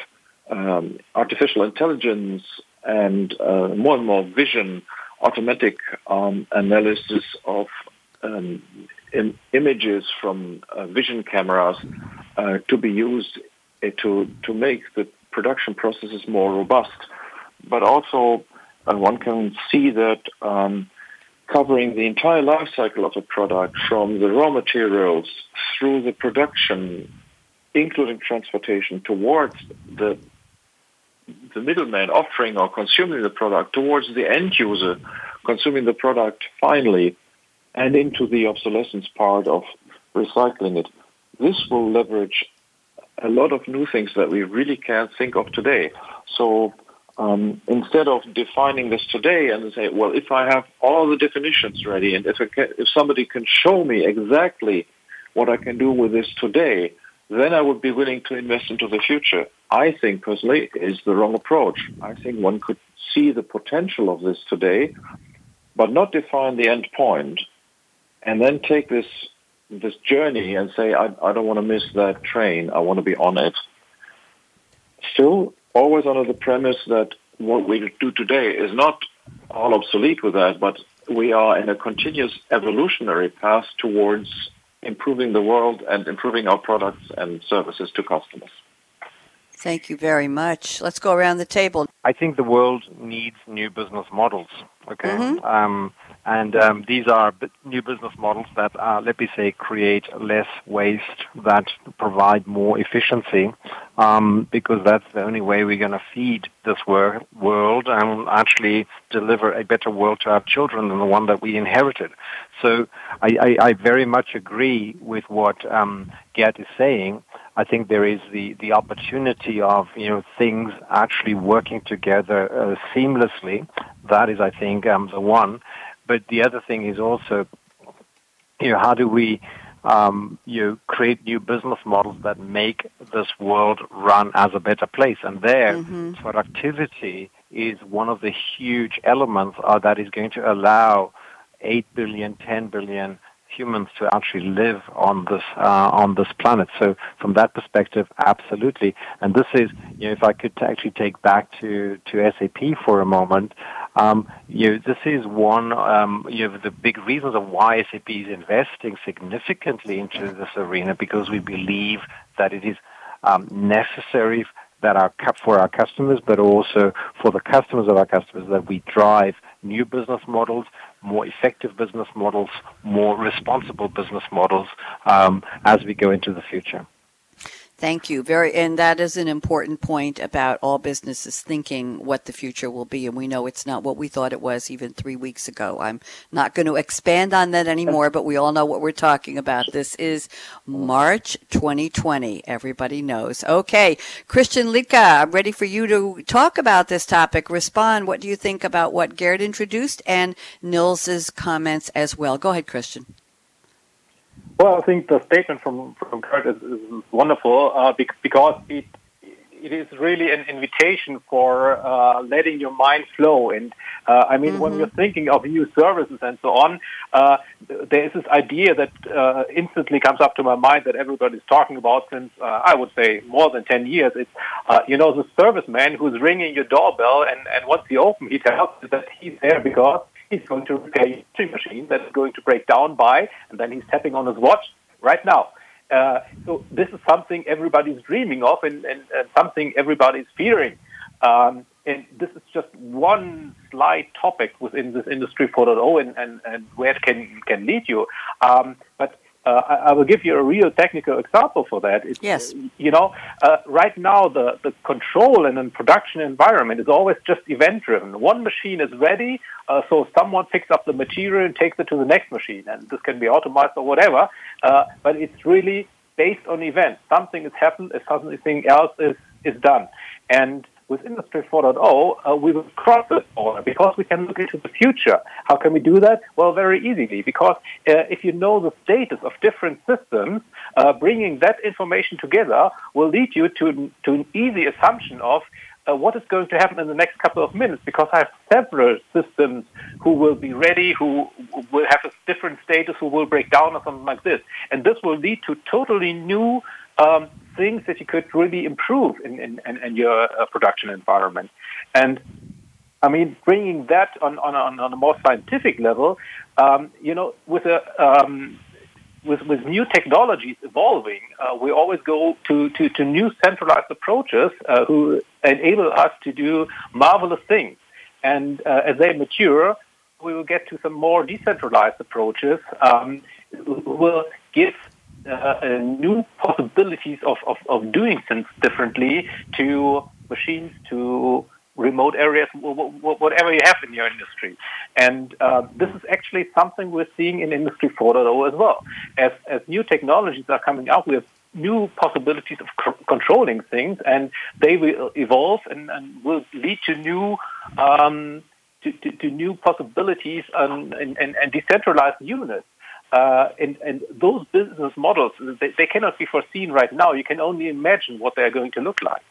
um, artificial intelligence and uh, more and more vision, automatic um, analysis of um, images from uh, vision cameras uh, to be used uh, to to make the production processes more robust. But also, uh, one can see that um, covering the entire life cycle of a product, from the raw materials through the production, including transportation, towards the the middleman offering or consuming the product towards the end user consuming the product finally and into the obsolescence part of recycling it. This will leverage a lot of new things that we really can't think of today. So um, instead of defining this today and say, well, if I have all the definitions ready and if, can, if somebody can show me exactly what I can do with this today, then I would be willing to invest into the future. I think personally is the wrong approach. I think one could see the potential of this today, but not define the end point, and then take this this journey and say, I, I don't want to miss that train. I want to be on it. Still, always under the premise that what we do today is not all obsolete with that, but we are in a continuous evolutionary path towards improving the world and improving our products and services to customers. Thank you very much. Let's go around the table. I think the world needs new business models. Okay. Mm-hmm. Um, and um, these are new business models that, uh, let me say, create less waste, that provide more efficiency, um, because that's the only way we're going to feed this wor- world and actually deliver a better world to our children than the one that we inherited. So I, I, I very much agree with what um, Gerd is saying. I think there is the, the opportunity of you know things actually working together uh, seamlessly. That is, I think, um, the one. But the other thing is also, you know, how do we, um, you know, create new business models that make this world run as a better place? And there, mm-hmm. productivity is one of the huge elements uh, that is going to allow 8 billion, 10 billion humans to actually live on this uh, on this planet. So from that perspective, absolutely. And this is, you know, if I could actually take back to to SAP for a moment, um, you know, this is one um, you know the big reasons of why SAP is investing significantly into this arena because we believe that it is um, necessary that our for our customers, but also for the customers of our customers, that we drive new business models, more effective business models, more responsible business models um, as we go into the future. Thank you. Very, and that is an important point about all businesses thinking what the future will be. And we know it's not what we thought it was even three weeks ago. I'm not going to expand on that anymore, but we all know what we're talking about. This is March 2020. Everybody knows. Okay. Christian Liedtke, I'm ready for you to talk about this topic. Respond. What do you think about what Garrett introduced and Nils's comments as well? Go ahead, Christian. Well, I think the statement from from Kurt is, is wonderful uh, because it it is really an invitation for uh, letting your mind flow. And uh, I mean, mm-hmm. when you're thinking of new services and so on, uh, there is this idea that uh, instantly comes up to my mind that everybody's talking about since uh, I would say more than ten years. It's uh, you know the serviceman who's ringing your doorbell, and and once you open, he tells you that he's there because he's going to repair your machine that is going to break down by, and then he's tapping on his watch right now. Uh, so this is something everybody's dreaming of and, and, and something everybody's fearing. Um, and this is just one slight topic within this industry 4.0 and, and, and where it can, can lead you. Um, but uh, I, I, will give you a real technical example for that. It's, yes. You know, uh, right now the, the control in a production environment is always just event driven. One machine is ready, uh, so someone picks up the material and takes it to the next machine, and this can be automated or whatever. Uh, but it's really based on events. Something has happened, something else is is done, and with Industry 4.0, uh, we will cross this border because we can look into the future. How can we do that? Well, very easily, because uh, if you know the status of different systems, uh, bringing that information together will lead you to, to an easy assumption of uh, what is going to happen in the next couple of minutes because I have several systems who will be ready, who will have a different status, who will break down or something like this. And this will lead to totally new um, things that you could really improve in, in, in, in your uh, production environment. And I mean, bringing that on, on, on a more scientific level, um, you know, with a um, with, with new technologies evolving, uh, we always go to, to, to new centralized approaches uh, who enable us to do marvelous things. And uh, as they mature, we will get to some more decentralized approaches um, who will give uh, new possibilities of, of, of doing things differently to machines, to remote areas, whatever you have in your industry. And uh, this is actually something we're seeing in Industry 4.0 as well. As, as new technologies are coming out, we have new possibilities of c- controlling things, and they will evolve and, and will lead to new um, to, to, to, new possibilities and, and, and decentralized units. Uh, and, and, those business models, they, they, cannot be foreseen right now. You can only imagine what they're going to look like.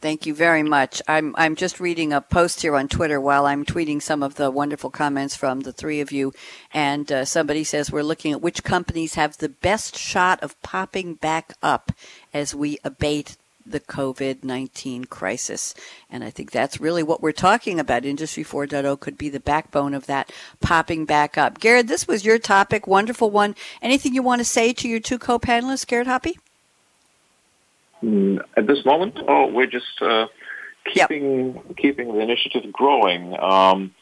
Thank you very much. I'm I'm just reading a post here on Twitter while I'm tweeting some of the wonderful comments from the three of you, and uh, somebody says we're looking at which companies have the best shot of popping back up as we abate the COVID 19 crisis. And I think that's really what we're talking about. Industry 4.0 could be the backbone of that popping back up. Gerd, this was your topic, wonderful one. Anything you want to say to your two co panelists, Gerd Hoppe? Mm, at this moment, oh, we're just uh, keeping yep. keeping the initiative growing. Um,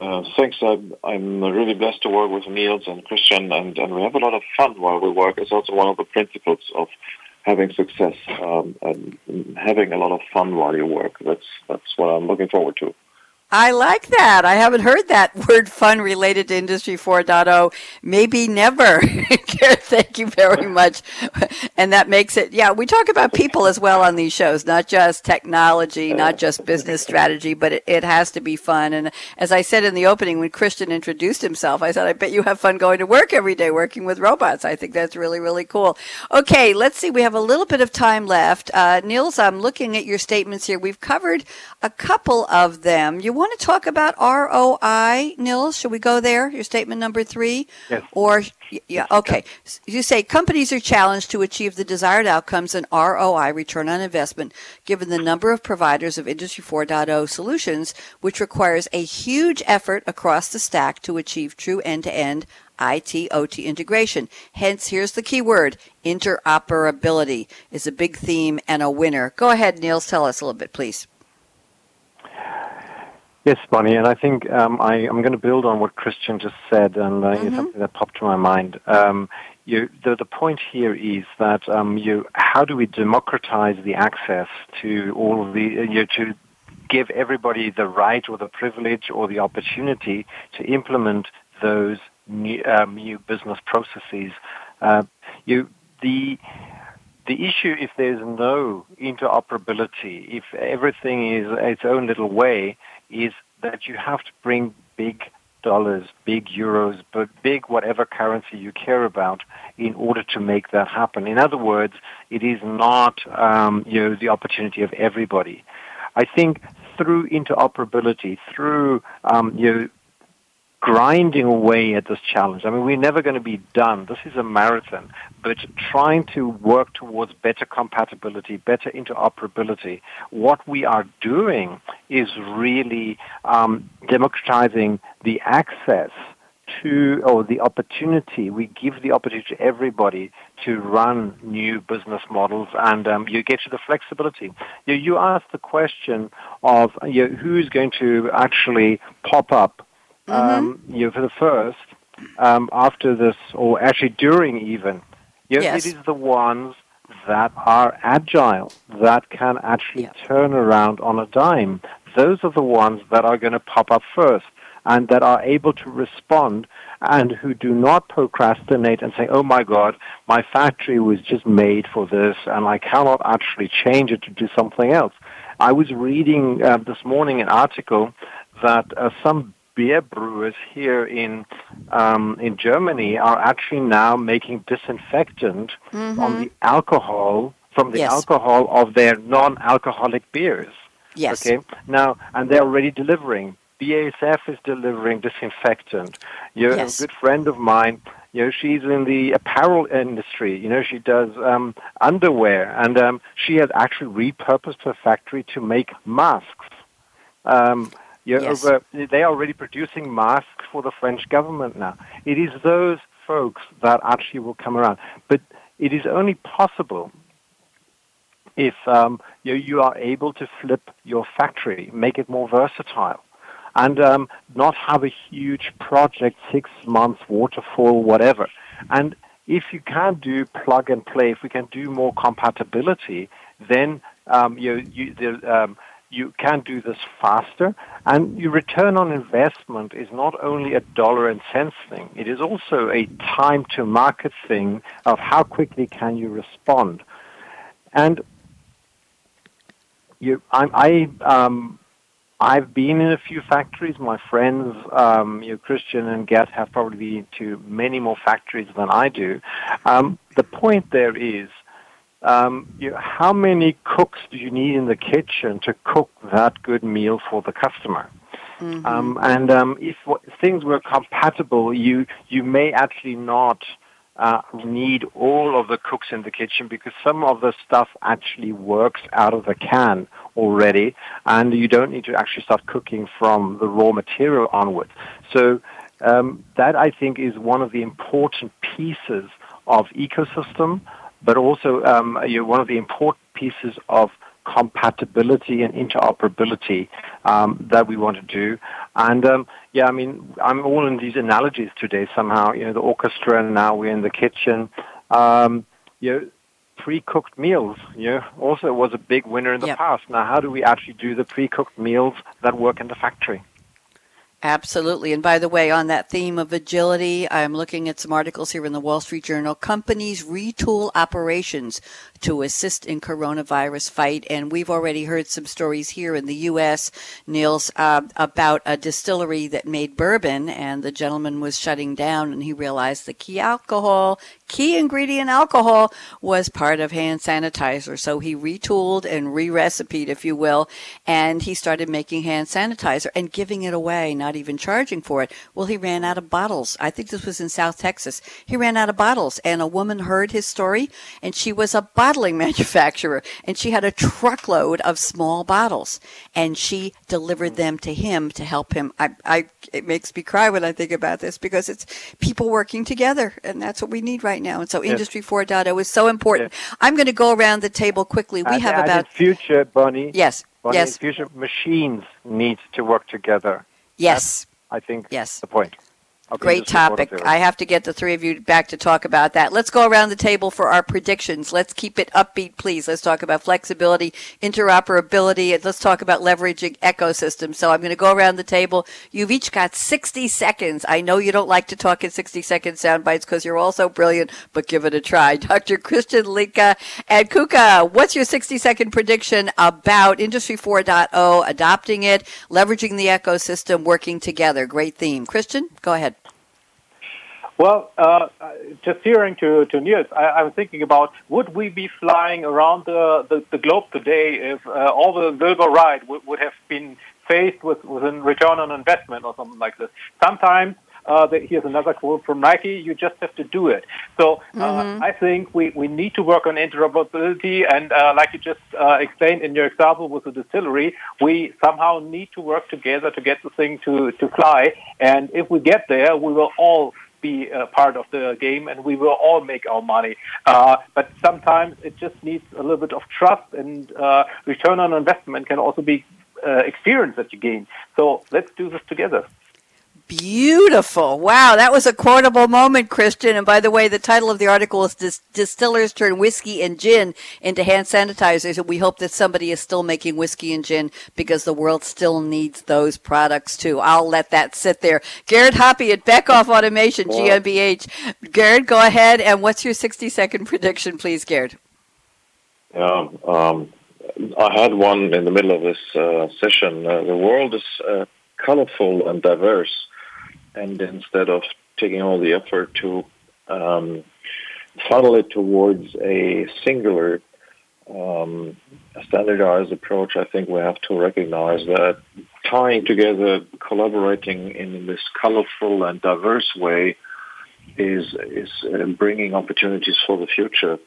Uh, thanks. I'm, I'm really blessed to work with Nils and Christian, and, and we have a lot of fun while we work. It's also one of the principles of having success um, and having a lot of fun while you work. That's that's what I'm looking forward to. I like that. I haven't heard that *laughs* word fun related to Industry 4.0. Maybe never. *laughs* Thank you very much. And that makes it, yeah, we talk about people as well on these shows, not just technology, not just business strategy, but it, it has to be fun. And as I said in the opening, when Christian introduced himself, I said, I bet you have fun going to work every day working with robots. I think that's really, really cool. Okay, let's see. We have a little bit of time left. Uh, Nils, I'm looking at your statements here. We've covered a couple of them. You want to talk about ROI, Nils? Should we go there? Your statement number three? Yes. Or, yeah, okay. You say companies are challenged to achieve the desired outcomes in ROI, return on investment, given the number of providers of Industry 4.0 solutions, which requires a huge effort across the stack to achieve true end to end IT OT integration. Hence, here's the key word interoperability is a big theme and a winner. Go ahead, Nils, tell us a little bit, please. Yes, Bonnie, and I think um, I, am going to build on what Christian just said, and uh, mm-hmm. something that popped to my mind. Um, you, the, the point here is that um, you, how do we democratize the access to all of the, you, to give everybody the right or the privilege or the opportunity to implement those new, um, new business processes? Uh, you, the the issue, if there's no interoperability, if everything is its own little way, is that you have to bring big dollars, big euros, but big whatever currency you care about in order to make that happen. In other words, it is not um, you know the opportunity of everybody. I think through interoperability, through um, you know, grinding away at this challenge. I mean, we're never going to be done. This is a marathon, but trying to work towards better compatibility, better interoperability. What we are doing is really um, democratizing the access to, or the opportunity, we give the opportunity to everybody to run new business models and um, you get to the flexibility. You, you ask the question of you know, who's going to actually pop up. Um, you know, for the first, um, after this, or actually during even, you know, yes. it is the ones that are agile, that can actually yeah. turn around on a dime. Those are the ones that are going to pop up first and that are able to respond and who do not procrastinate and say, oh my God, my factory was just made for this and I cannot actually change it to do something else. I was reading uh, this morning an article that uh, some beer brewers here in um, in Germany are actually now making disinfectant mm-hmm. on the alcohol from the yes. alcohol of their non-alcoholic beers. Yes. Okay. Now, and they're already delivering. BASF is delivering disinfectant. You're yes. a good friend of mine. You know, she's in the apparel industry. You know, she does um, underwear, and um, she has actually repurposed her factory to make masks. Um, yes. over, they are already producing masks for the French government now. It is those folks that actually will come around. But it is only possible if um, you, you, are able to flip your factory, make it more versatile, and um, not have a huge project, six months, waterfall, whatever. And if you can do plug and play, if we can do more compatibility, then um, you, you, the, um, you can do this faster. And your return on investment is not only a dollar and cents thing, it is also a time to market thing of how quickly can you respond. And you, I, I um, I've been in a few factories. My friends, um, you know, Christian and Gerd, have probably been to many more factories than I do. Um, the point there is um, you, how many cooks do you need in the kitchen to cook that good meal for the customer? Mm-hmm. Um, and um, if things were compatible, you you may actually not uh, need all of the cooks in the kitchen because some of the stuff actually works out of the can already, and you don't need to actually start cooking from the raw material onwards. So um, that I think is one of the important pieces of ecosystem but also um, you know, one of the important pieces of compatibility and interoperability um, that we want to do. And um, yeah, I mean, I'm all in these analogies today somehow. You know, the orchestra, and now we're in the kitchen. Um, you know, pre-cooked meals, you know, also was a big winner in the yep. past. Now, how do we actually do the pre-cooked meals that work in the factory? Absolutely. And by the way, on that theme of agility, I'm looking at some articles here in the Wall Street Journal. Companies retool operations to assist in coronavirus fight. And we've already heard some stories here in the U.S., Nils, uh, about a distillery that made bourbon and the gentleman was shutting down and he realized the key alcohol, key ingredient alcohol was part of hand sanitizer. So he retooled and re-recipeed, if you will, and he started making hand sanitizer and giving it away, not even charging for it. Well, he ran out of bottles. I think this was in South Texas. He ran out of bottles and a woman heard his story and she was a bottling *laughs* manufacturer and she had a truckload of small bottles and she delivered them to him to help him. I, I, it makes me cry when I think about this because it's people working together and that's what we need right now. And so yes. Industry 4.0 is so important. Yes. I'm going to go around the table quickly. We and, have and about future, Bonnie. Yes. Bonnie, yes. future machines need to work together. Yes. That's, I think yes. the point. Great topic. I have to get the three of you back to talk about that. Let's go around the table for our predictions. Let's keep it upbeat, please. Let's talk about flexibility, interoperability, and let's talk about leveraging ecosystems. So I'm going to go around the table. You've each got 60 seconds. I know you don't like to talk in 60 second sound bites because you're all so brilliant, but give it a try. *laughs* Dr. Christian Liedtke and KUKA, what's your 60 second prediction about Industry 4.0, adopting it, leveraging the ecosystem, working together? Great theme. Christian, go ahead. Well, uh, just hearing to, to Nils, I, was thinking about would we be flying around the, the, the globe today if uh, all the Wilbur Wright would, would have been faced with, with a return on investment or something like this? Sometimes uh, the, here's another quote from Nike, you just have to do it. So uh, mm-hmm. I think we, we need to work on interoperability. And uh, like you just uh, explained in your example with the distillery, we somehow need to work together to get the thing to, to fly. And if we get there, we will all be a part of the game and we will all make our money. Uh, but sometimes it just needs a little bit of trust and uh, return on investment can also be uh, experience that you gain. So let's do this together. Beautiful. Wow, that was a quotable moment, Christian. And by the way, the title of the article is Dis- Distillers Turn Whiskey and Gin into Hand Sanitizers. And we hope that somebody is still making whiskey and gin because the world still needs those products too. I'll let that sit there. Garrett Hoppe at Beckhoff Automation, GmbH. Garrett, go ahead. And what's your 60 second prediction, please, Garrett? Yeah, um, I had one in the middle of this uh, session. Uh, the world is uh, colorful and diverse and instead of taking all the effort to um, funnel it towards a singular um, standardized approach, I think we have to recognize that tying together, collaborating in this colorful and diverse way is is uh, bringing opportunities for the future.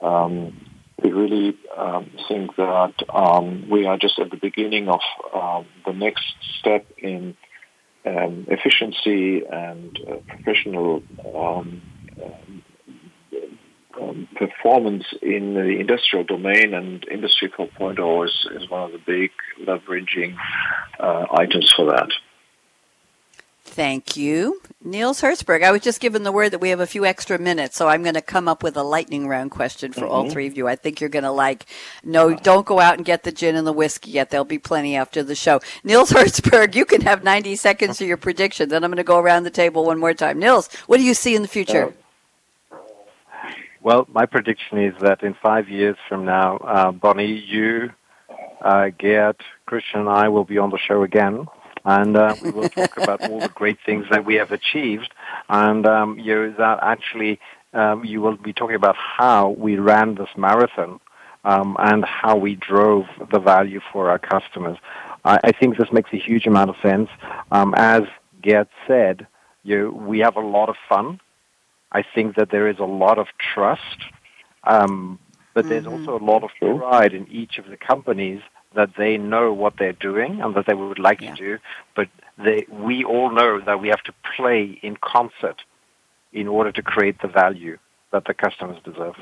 Um, we really um, think that um, we are just at the beginning of um, the next step in um, efficiency and uh, professional um, um, performance in the industrial domain, and Industry 4.0 is, is one of the big leveraging uh, items for that. Thank you. Nils Herzberg, I was just given the word that we have a few extra minutes, so I'm going to come up with a lightning round question for mm-hmm. all three of you. I think you're going to like. No, don't go out and get the gin and the whiskey yet. There'll be plenty after the show. Nils Herzberg, you can have 90 seconds to your prediction. Then I'm going to go around the table one more time. Nils, what do you see in the future? Well, my prediction is that in five years from now, uh, Bonnie, you, uh, Gerd, Christian, and I will be on the show again and uh, we will talk about all the great things that we have achieved, and um, you know, that actually um, you will be talking about how we ran this marathon um, and how we drove the value for our customers. I, I think this makes a huge amount of sense. Um, as Gerd said, you know, we have a lot of fun. I think that there is a lot of trust, um, but there's mm-hmm. also a lot of pride in each of the companies that they know what they're doing and that they would like yeah. to do, but they, we all know that we have to play in concert in order to create the value that the customers deserve.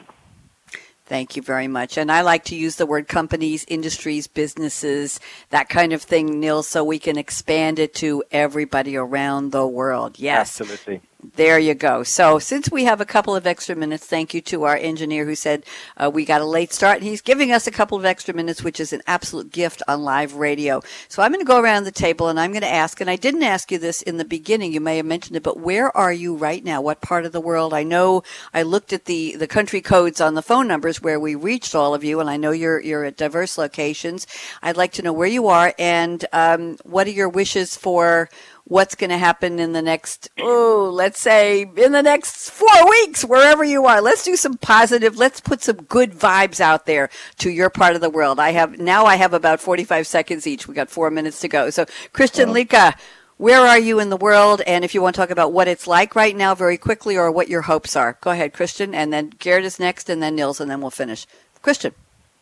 Thank you very much. And I like to use the word companies, industries, businesses, that kind of thing, Nils, so we can expand it to everybody around the world. Yes. Absolutely. There you go. So, since we have a couple of extra minutes, thank you to our engineer who said uh, we got a late start, he's giving us a couple of extra minutes, which is an absolute gift on live radio. So, I'm going to go around the table and I'm going to ask, and I didn't ask you this in the beginning, you may have mentioned it, but where are you right now? What part of the world? I know I looked at the, the country codes on the phone numbers where we reached all of you, and I know you're, you're at diverse locations. I'd like to know where you are and um, what are your wishes for what's going to happen in the next, oh, let's say in the next four weeks, wherever you are. Let's do some positive, let's put some good vibes out there to your part of the world. I have, now I have about 45 seconds each. We got four minutes to go. So Christian oh. Liedtke, where are you in the world? And if you want to talk about what it's like right now very quickly or what your hopes are, go ahead, Christian. And then Garrett is next and then Nils and then we'll finish. Christian.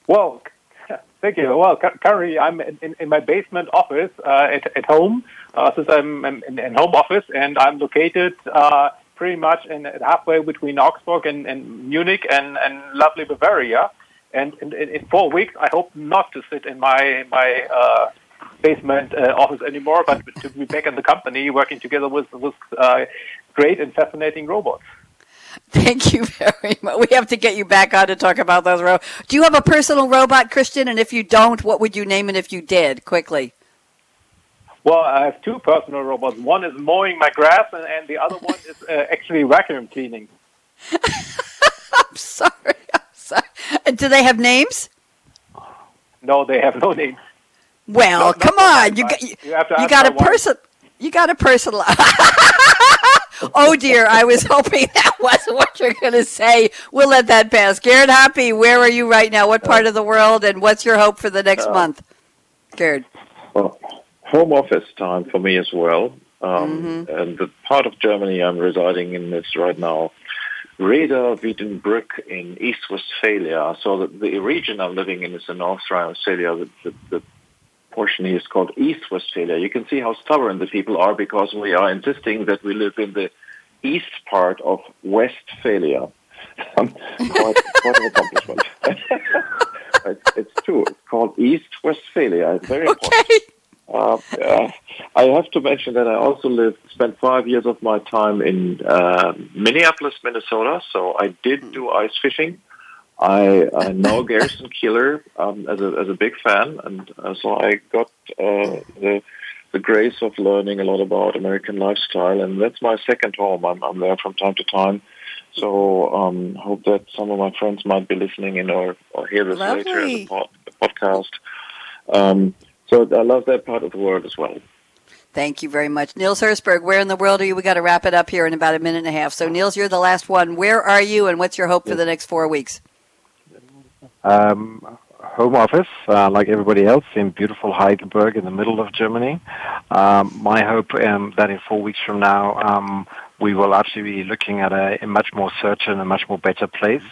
Well, *laughs* Thank you. Well, currently I'm in, in my basement office uh, at, at home, since I'm in, in, home office, and I'm located uh, pretty much in halfway between Augsburg and, and Munich and, and lovely Bavaria. And in, in, four weeks, I hope not to sit in my my uh, basement uh, office anymore, but to be back in the company, working together with with uh, great and fascinating robots. Thank you very much. We have to get you back on to talk about those robots. Do you have a personal robot, Christian? And if you don't, what would you name it if you did? Quickly. Well, I have two personal robots. One is mowing my grass, and, and the other one is uh, actually vacuum cleaning. *laughs* I'm sorry. I'm sorry. Do they have names? No, they have no names. Well, no, come on. You got, you, you, you got a person. You got a personal. oh dear, I was hoping *laughs* that wasn't what you're going to say. We'll let that pass. Garrett Hoppe, where are you right now? What part of the world, and what's your hope for the next uh, month? Garrett. Well, home office time for me as well. Um, mm-hmm. And the part of Germany I'm residing in is right now Rheda-Wiedenbrück in East Westphalia. So the, the region I'm living in is in North Rhine-Westphalia. The, the, the portion here is called East Westphalia. You can see how stubborn the people are because we are insisting that we live in the east part of Westphalia. *laughs* quite, quite an accomplishment. *laughs* it's, it's, true. It's called East Westphalia. It's very *laughs* okay. important. Uh, uh, I have to mention that I also lived, spent five years of my time in uh, Minneapolis, Minnesota. So I did do ice fishing. I, I know *laughs* Garrison Keillor um, as a as a big fan, and uh, so I got uh, the the grace of learning a lot about American lifestyle, and that's my second home. I'm, I'm there from time to time. So um, hope that some of my friends might be listening in or, or hear this Lovely. later as a pod, podcast. Um, so I love that part of the world as well. Thank you very much. Nils Herzberg, where in the world are you? We got to wrap it up here in about a minute and a half. So, Nils, you're the last one. Where are you, and what's your hope for the next four weeks? Um, home office, uh, like everybody else, in beautiful Heidelberg in the middle of Germany. Um, my hope um, that in four weeks from now, um, we will actually be looking at a, a, much more certain, and a much more better place.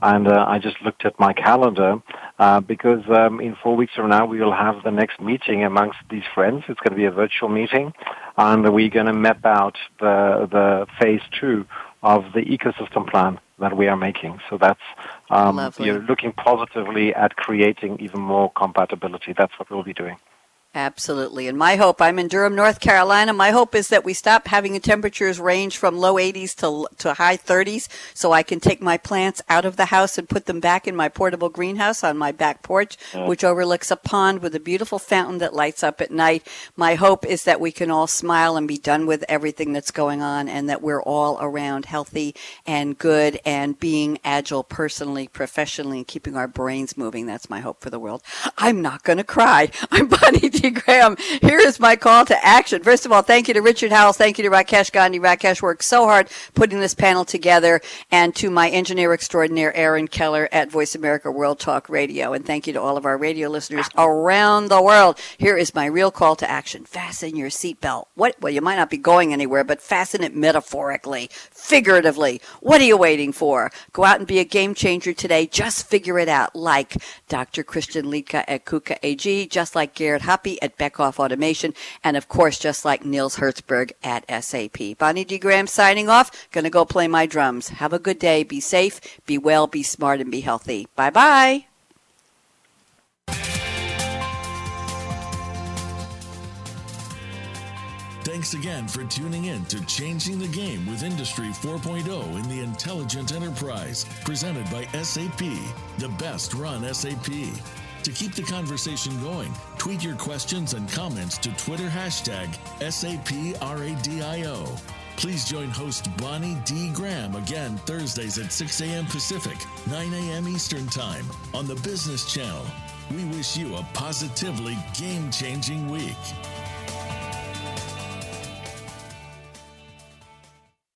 And uh, I just looked at my calendar uh, because um, in four weeks from now we will have the next meeting amongst these friends. It's going to be a virtual meeting, and we're going to map out the the phase two of the ecosystem plan that we are making. So that's um, you're looking positively at creating even more compatibility. That's what we'll be doing. Absolutely. And my hope, I'm in Durham, North Carolina. My hope is that we stop having the temperatures range from low 80s to, to high 30s so I can take my plants out of the house and put them back in my portable greenhouse on my back porch, which overlooks a pond with a beautiful fountain that lights up at night. My hope is that we can all smile and be done with everything that's going on and that we're all around healthy and good and being agile personally, professionally, and keeping our brains moving. That's my hope for the world. I'm not going to cry. I'm *laughs* Bonnie Graham. Here is my call to action. First of all, thank you to Richard Howells. Thank you to Rakesh Gandhi. Rakesh worked so hard putting this panel together and to my engineer extraordinaire, Aaron Keller at Voice America World Talk Radio. And thank you to all of our radio listeners around the world. Here is my real call to action. Fasten your seatbelt. What, well, you might not be going anywhere, but fasten it metaphorically, figuratively. What are you waiting for? Go out and be a game changer today. Just figure it out like Dr. Christian Liedtke at KUKA AG, just like Garrett Hoppe At Beckhoff Automation, and of course, just like Nils Herzberg at SAP. Bonnie D. Graham signing off. Gonna go play my drums. Have a good day. Be safe, be well, be smart, and be healthy. Bye bye. Thanks again for tuning in to Changing the Game with Industry 4.0 in the Intelligent Enterprise, presented by SAP, the best run SAP. To keep the conversation going, tweet your questions and comments to Twitter hashtag SAPRADIO. Please join host Bonnie D. Graham again Thursdays at 6 a.m. Pacific, 9 a.m. Eastern Time on the Business Channel. We wish you a positively game changing week.